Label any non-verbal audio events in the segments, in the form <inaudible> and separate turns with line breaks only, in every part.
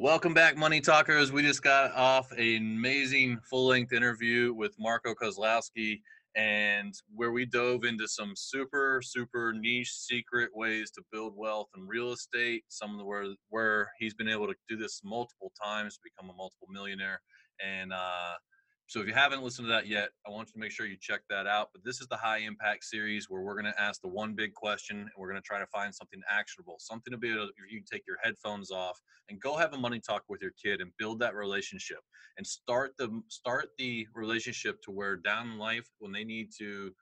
Welcome back, Money Talkers. We just got off an amazing full length interview with Marco Kozlowski, and where we dove into some super, super niche secret ways to build wealth in real estate. Some of the where, where he's been able to do this multiple times, become a multiple millionaire. And uh, so if you haven't listened to that yet, I want you to make sure you check that out. But this is the high impact series where we're going to ask the one big question and we're going to try to find something actionable, something to be able to, you can take your headphones off and go have a money talk with your kid and build that relationship and start the start the relationship to where down in life when they need to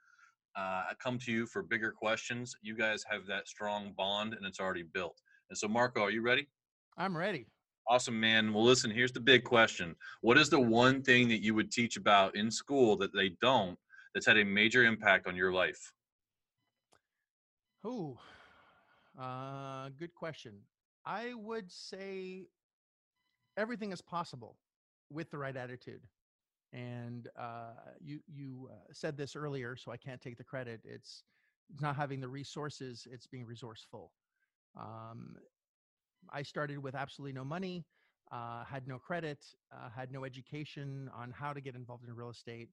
uh, come to you for bigger questions, you guys have that strong bond and it's already built. And so, Marco, are you ready?
I'm ready.
Awesome, man. Well, listen, here's the big question. What is the one thing that you would teach about in school that they don't that's had a major impact on your life?
Oh, uh, good question. I would say everything is possible with the right attitude. And uh, you you uh, said this earlier, so I can't take the credit. It's, it's not having the resources; it's being resourceful. Um, I started with absolutely no money, uh, had no credit, uh, had no education on how to get involved in real estate.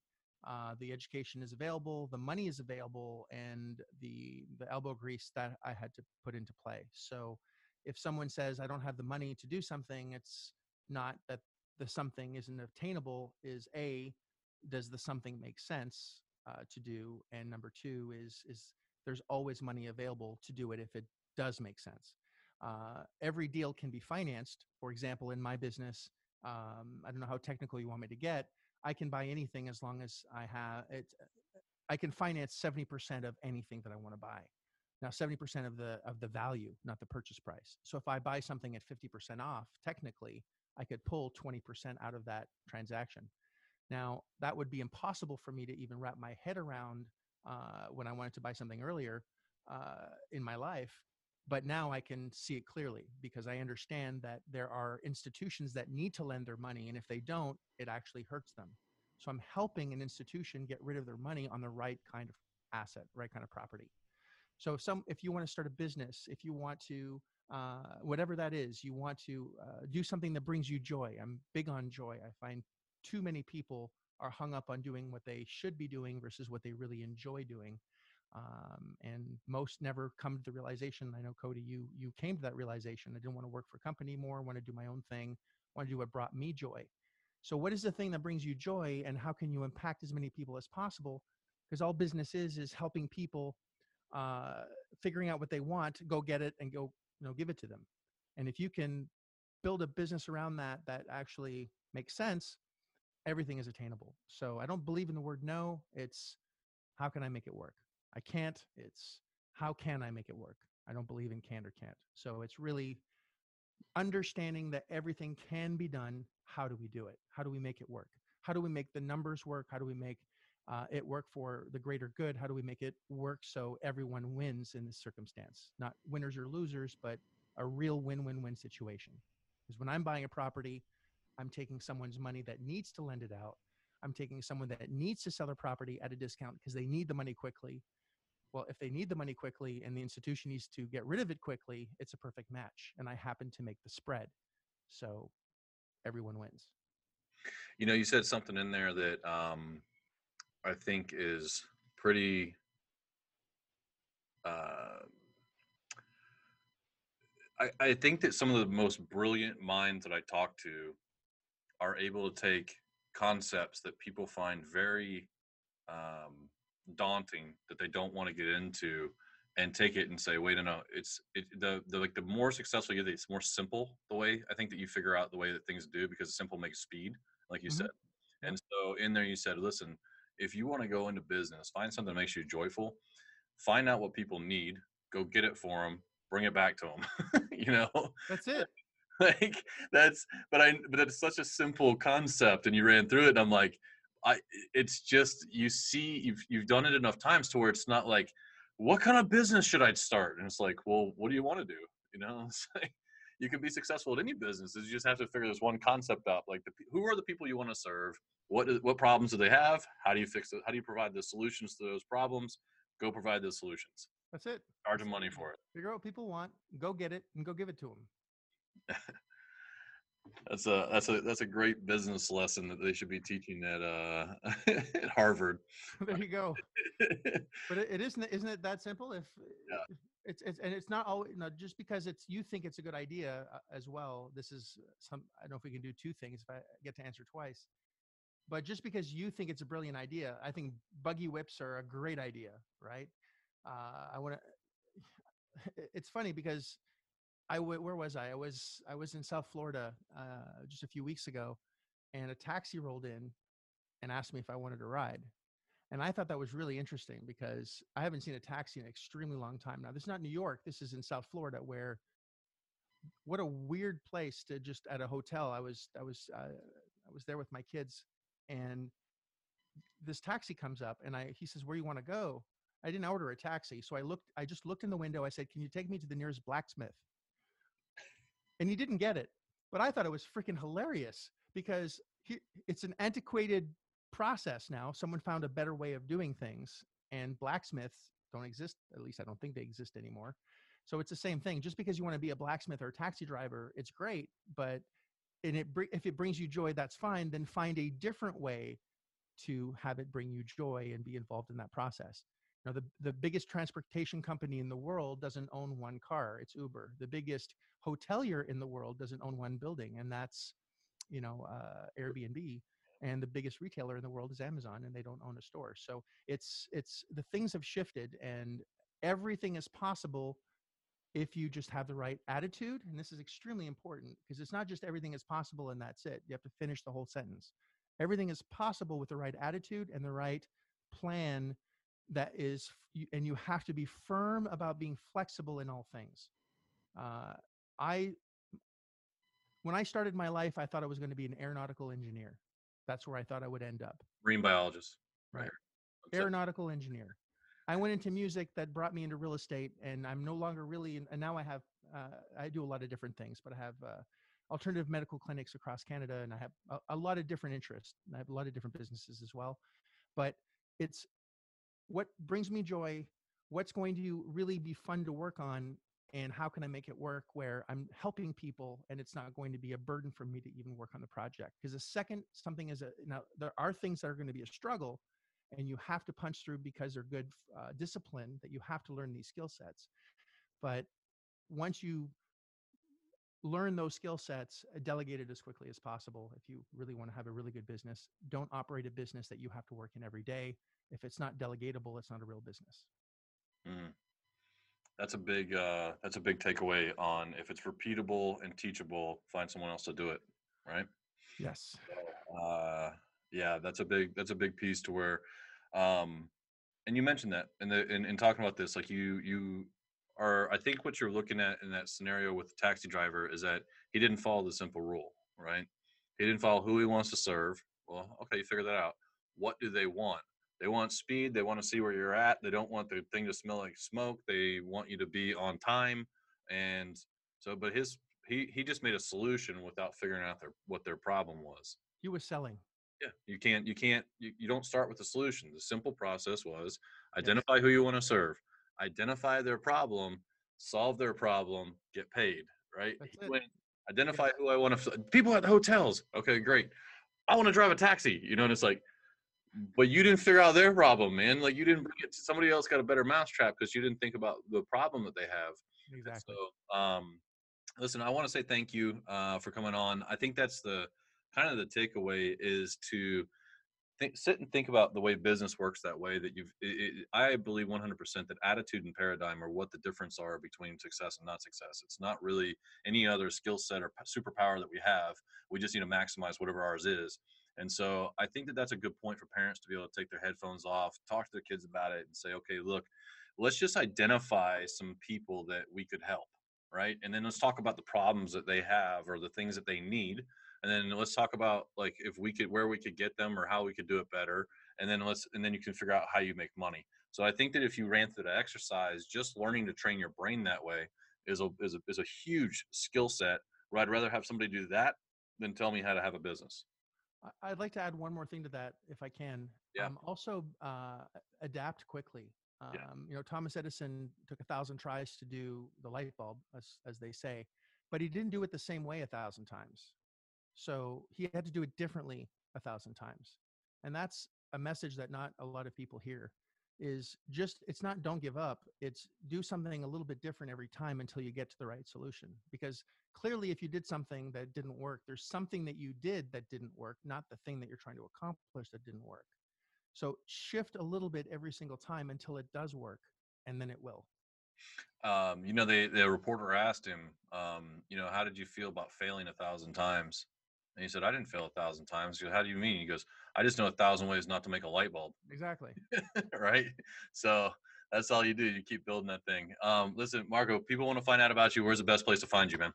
Uh, the education is available, the money is available, and the the elbow grease that I had to put into play. So, if someone says I don't have the money to do something, it's not that the something isn't obtainable. Is a does the something make sense uh, to do, and number two is is there's always money available to do it if it does make sense uh, every deal can be financed. For example, in my business, um, I don't know how technical you want me to get. I can buy anything as long as I have it. I can finance 70% of anything that I want to buy. Now, 70% of the of the value, not the purchase price. So if I buy something at 50% off, technically, I could pull 20% out of that transaction. Now, that would be impossible for me to even wrap my head around uh, when I wanted to buy something earlier uh, in my life but now I can see it clearly because I understand that there are institutions that need to lend their money, and if they don't, it actually hurts them. So I'm helping an institution get rid of their money on the right kind of asset, right kind of property. So if some, if you want to start a business, if you want to, uh, whatever that is, you want to uh, do something that brings you joy. I'm big on joy. I find too many people are hung up on doing what they should be doing versus what they really enjoy doing um, and most never come to the realization i know cody you you came to that realization i didn't want to work for a company anymore I want to do my own thing want to do what brought me joy. So what is the thing that brings you joy and how can you impact as many people as possible? Because all business is is helping people uh, figuring out what they want go get it and go you know give it to them. And if you can build a business around that that actually makes sense everything is attainable. So i don't believe in the word no it's how can i make it work I can't. It's how can I make it work? I don't believe in can or can't. So it's really understanding that everything can be done. How do we do it? How do we make it work? How do we make the numbers work? How do we make uh, it work for the greater good? How do we make it work so everyone wins in this circumstance? Not winners or losers, but a real win win win situation. Because when I'm buying a property, I'm taking someone's money that needs to lend it out. I'm taking someone that needs to sell their property at a discount because they need the money quickly well, if they need the money quickly and the institution needs to get rid of it quickly, it's a perfect match. And I happen to make the spread. So everyone wins.
You know, you said something in there that um, I think is pretty. Uh, I, I think that some of the most brilliant minds that I talk to are able to take concepts that people find very um, daunting that they don't want to get into and take it and say wait a no it's it, the, the like the more successful you get it's more simple the way i think that you figure out the way that things do because simple makes speed like you mm-hmm. said. And so in there you said listen if you want to go into business find something that makes you joyful find out what people need go get it for them bring it back to them <laughs> you know?
That's it. <laughs>
Like that's but i but it's such a simple concept and you ran through it and i'm like I it's just you see you've you've done it enough times to where it's not like what kind of business should I start? And it's like, well, what do you want to do? You know, <laughs> it's like you can be successful at any business. You just have to figure this one concept out. Like, the, who are the people you want to serve? What is, what problems do they have? How do you fix it? How do you provide the solutions to those problems? Go provide the solutions.
That's it.
Charge them money for it.
Figure out what people want, go get it, and go give it to them. <laughs>
that's a that's a that's a great business lesson that they should be teaching at uh <laughs> at Harvard. <laughs>
there you go. <laughs> but it, it isn't isn't it that simple? If,
Yeah.
it's it's and it's not always no, just because it's you think it's a good idea uh, as well. This is some I don't know if we can do two things if I get to answer twice. But just because you think it's a brilliant idea, I think buggy whips are a great idea, right? Uh, I want to. <sighs> It's funny because I w- where was I? I was I was in South Florida uh, just a few weeks ago, and a taxi rolled in and asked me if I wanted to ride. And I thought that was really interesting because I haven't seen a taxi in an extremely long time now. This is not New York. This is in South Florida, where what a weird place to just at a hotel. I was I was uh, I was there with my kids, and this taxi comes up, and I he says, "Where you want to go?" I didn't order a taxi, so I looked. I just looked in the window. I said, "Can you take me to the nearest blacksmith?" And he didn't get it, but I thought it was freaking hilarious because he, it's an antiquated process now. Someone found a better way of doing things, and blacksmiths don't exist. At least I don't think they exist anymore. So it's the same thing. Just because you want to be a blacksmith or a taxi driver, it's great, but and it if it brings you joy, that's fine. Then find a different way to have it bring you joy and be involved in that process. The, the biggest transportation company in the world doesn't own one car. It's Uber. The biggest hotelier in the world doesn't own one building, and that's, you know, uh, Airbnb. And the biggest retailer in the world is Amazon, and they don't own a store. So it's it's the things have shifted, and everything is possible if you just have the right attitude. And this is extremely important because it's not just everything is possible and that's it. You have to finish the whole sentence. Everything is possible with the right attitude and the right plan that is, and you have to be firm about being flexible in all things. Uh, I, when I started my life, I thought I was going to be an aeronautical engineer. That's where I thought I would end up.
Marine biologist.
Right. Aeronautical engineer. I went into music that brought me into real estate, and I'm no longer really. And now I have, uh, I do a lot of different things, but I have uh, alternative medical clinics across Canada, and I have a, a lot of different interests. And I have a lot of different businesses as well. But it's what brings me joy, what's going to really be fun to work on, and how can I make it work where I'm helping people and it's not going to be a burden for me to even work on the project. Because the second something is a now there are things that are going to be a struggle, and you have to punch through because they're good uh, discipline that you have to learn these skill sets. But once you learn those skill sets, uh, delegate it as quickly as possible. If you really want to have a really good business, don't operate a business that you have to work in every day. If it's not delegatable, it's not a real business.
Mm. That's a big uh that's a big takeaway on if it's repeatable and teachable, find someone else to do it, right?
Yes.
uh yeah that's a big that's a big piece to where um and you mentioned that in the in, in talking about this like you you are i think what you're looking at in that scenario with the taxi driver is that he didn't follow the simple rule right? He didn't follow who he wants to serve. Well okay you figure that out. What do they want? They want speed they want to see where you're at they don't want the thing to smell like smoke they want you to be on time and so but his he he just made a solution without figuring out their what their problem was.
He was selling.
yeah, you can't, you can't, you, you don't start with a solution. The simple process was identify who you want to serve, identify their problem, solve their problem, get paid, right? Went, identify who I want to, people at the hotels. Okay, great. I want to drive a taxi, you know, and it's like, but you didn't figure out their problem, man. Like you didn't bring it to somebody else got a better mousetrap because you didn't think about the problem that they have.
Exactly.
So, um, listen, I want to say thank you uh, for coming on. I think that's the kind of the takeaway is to think, sit and think about the way business works that way. That you've, it, it, I believe 100% that attitude and paradigm are what the difference are between success and not success. It's not really any other skill set or superpower that we have. We just need to maximize whatever ours is. And so I think that that's a good point for parents to be able to take their headphones off, talk to their kids about it, and say, okay, look, let's just identify some people that we could help, right? And then let's talk about the problems that they have or the things that they need. And then let's talk about like if we could where we could get them or how we could do it better. And then let's and then you can figure out how you make money. So I think that if you ran through the exercise, just learning to train your brain that way is a is a is a huge skill set. Where I'd rather have somebody do that than tell me how to have a business.
I'd like to add one more thing to that, if I can.
Yeah.
Um, also, uh, adapt quickly. Um,
Yeah.
You know, Thomas Edison took a thousand tries to do the light bulb, as, as they say, but he didn't do it the same way a thousand times. So he had to do it differently a thousand times. And that's a message that not a lot of people hear is just it's not don't give up it's do something a little bit different every time until you get to the right solution because clearly if you did something that didn't work there's something that you did that didn't work not the thing that you're trying to accomplish that didn't work so shift a little bit every single time until it does work and then it will
um, you know the, the reporter asked him um, you know how did you feel about failing a thousand times and he said i didn't fail a thousand times he goes, how do you mean he goes i just know a thousand ways not to make a light bulb
exactly <laughs>
right so that's all you do you keep building that thing um, listen marco people want to find out about you where's the best place to find you man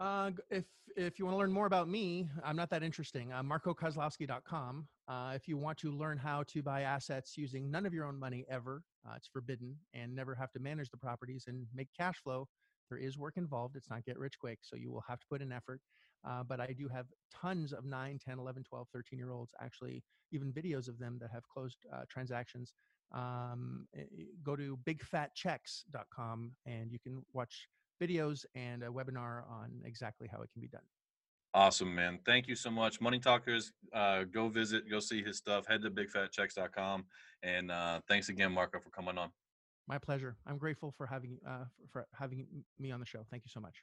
uh, if if you want to learn more about me, I'm not that interesting. Uh, MarcoKozlowski.com. Uh, if you want to learn how to buy assets using none of your own money ever, uh, it's forbidden, and never have to manage the properties and make cash flow. There is work involved. It's not get rich quick, so you will have to put in effort. Uh, but I do have tons of 9, 10, 11, 12, 13 year olds, actually, even videos of them that have closed uh, transactions. Um, go to bigfatchecks.com and you can watch videos and a webinar on exactly how it can be done.
Awesome, man. Thank you so much. Money Talkers, uh, go visit, go see his stuff. Head to bigfatchecks.com. And uh, thanks again, Marco, for coming on.
My pleasure. I'm grateful for having uh, for having me on the show. Thank you so much.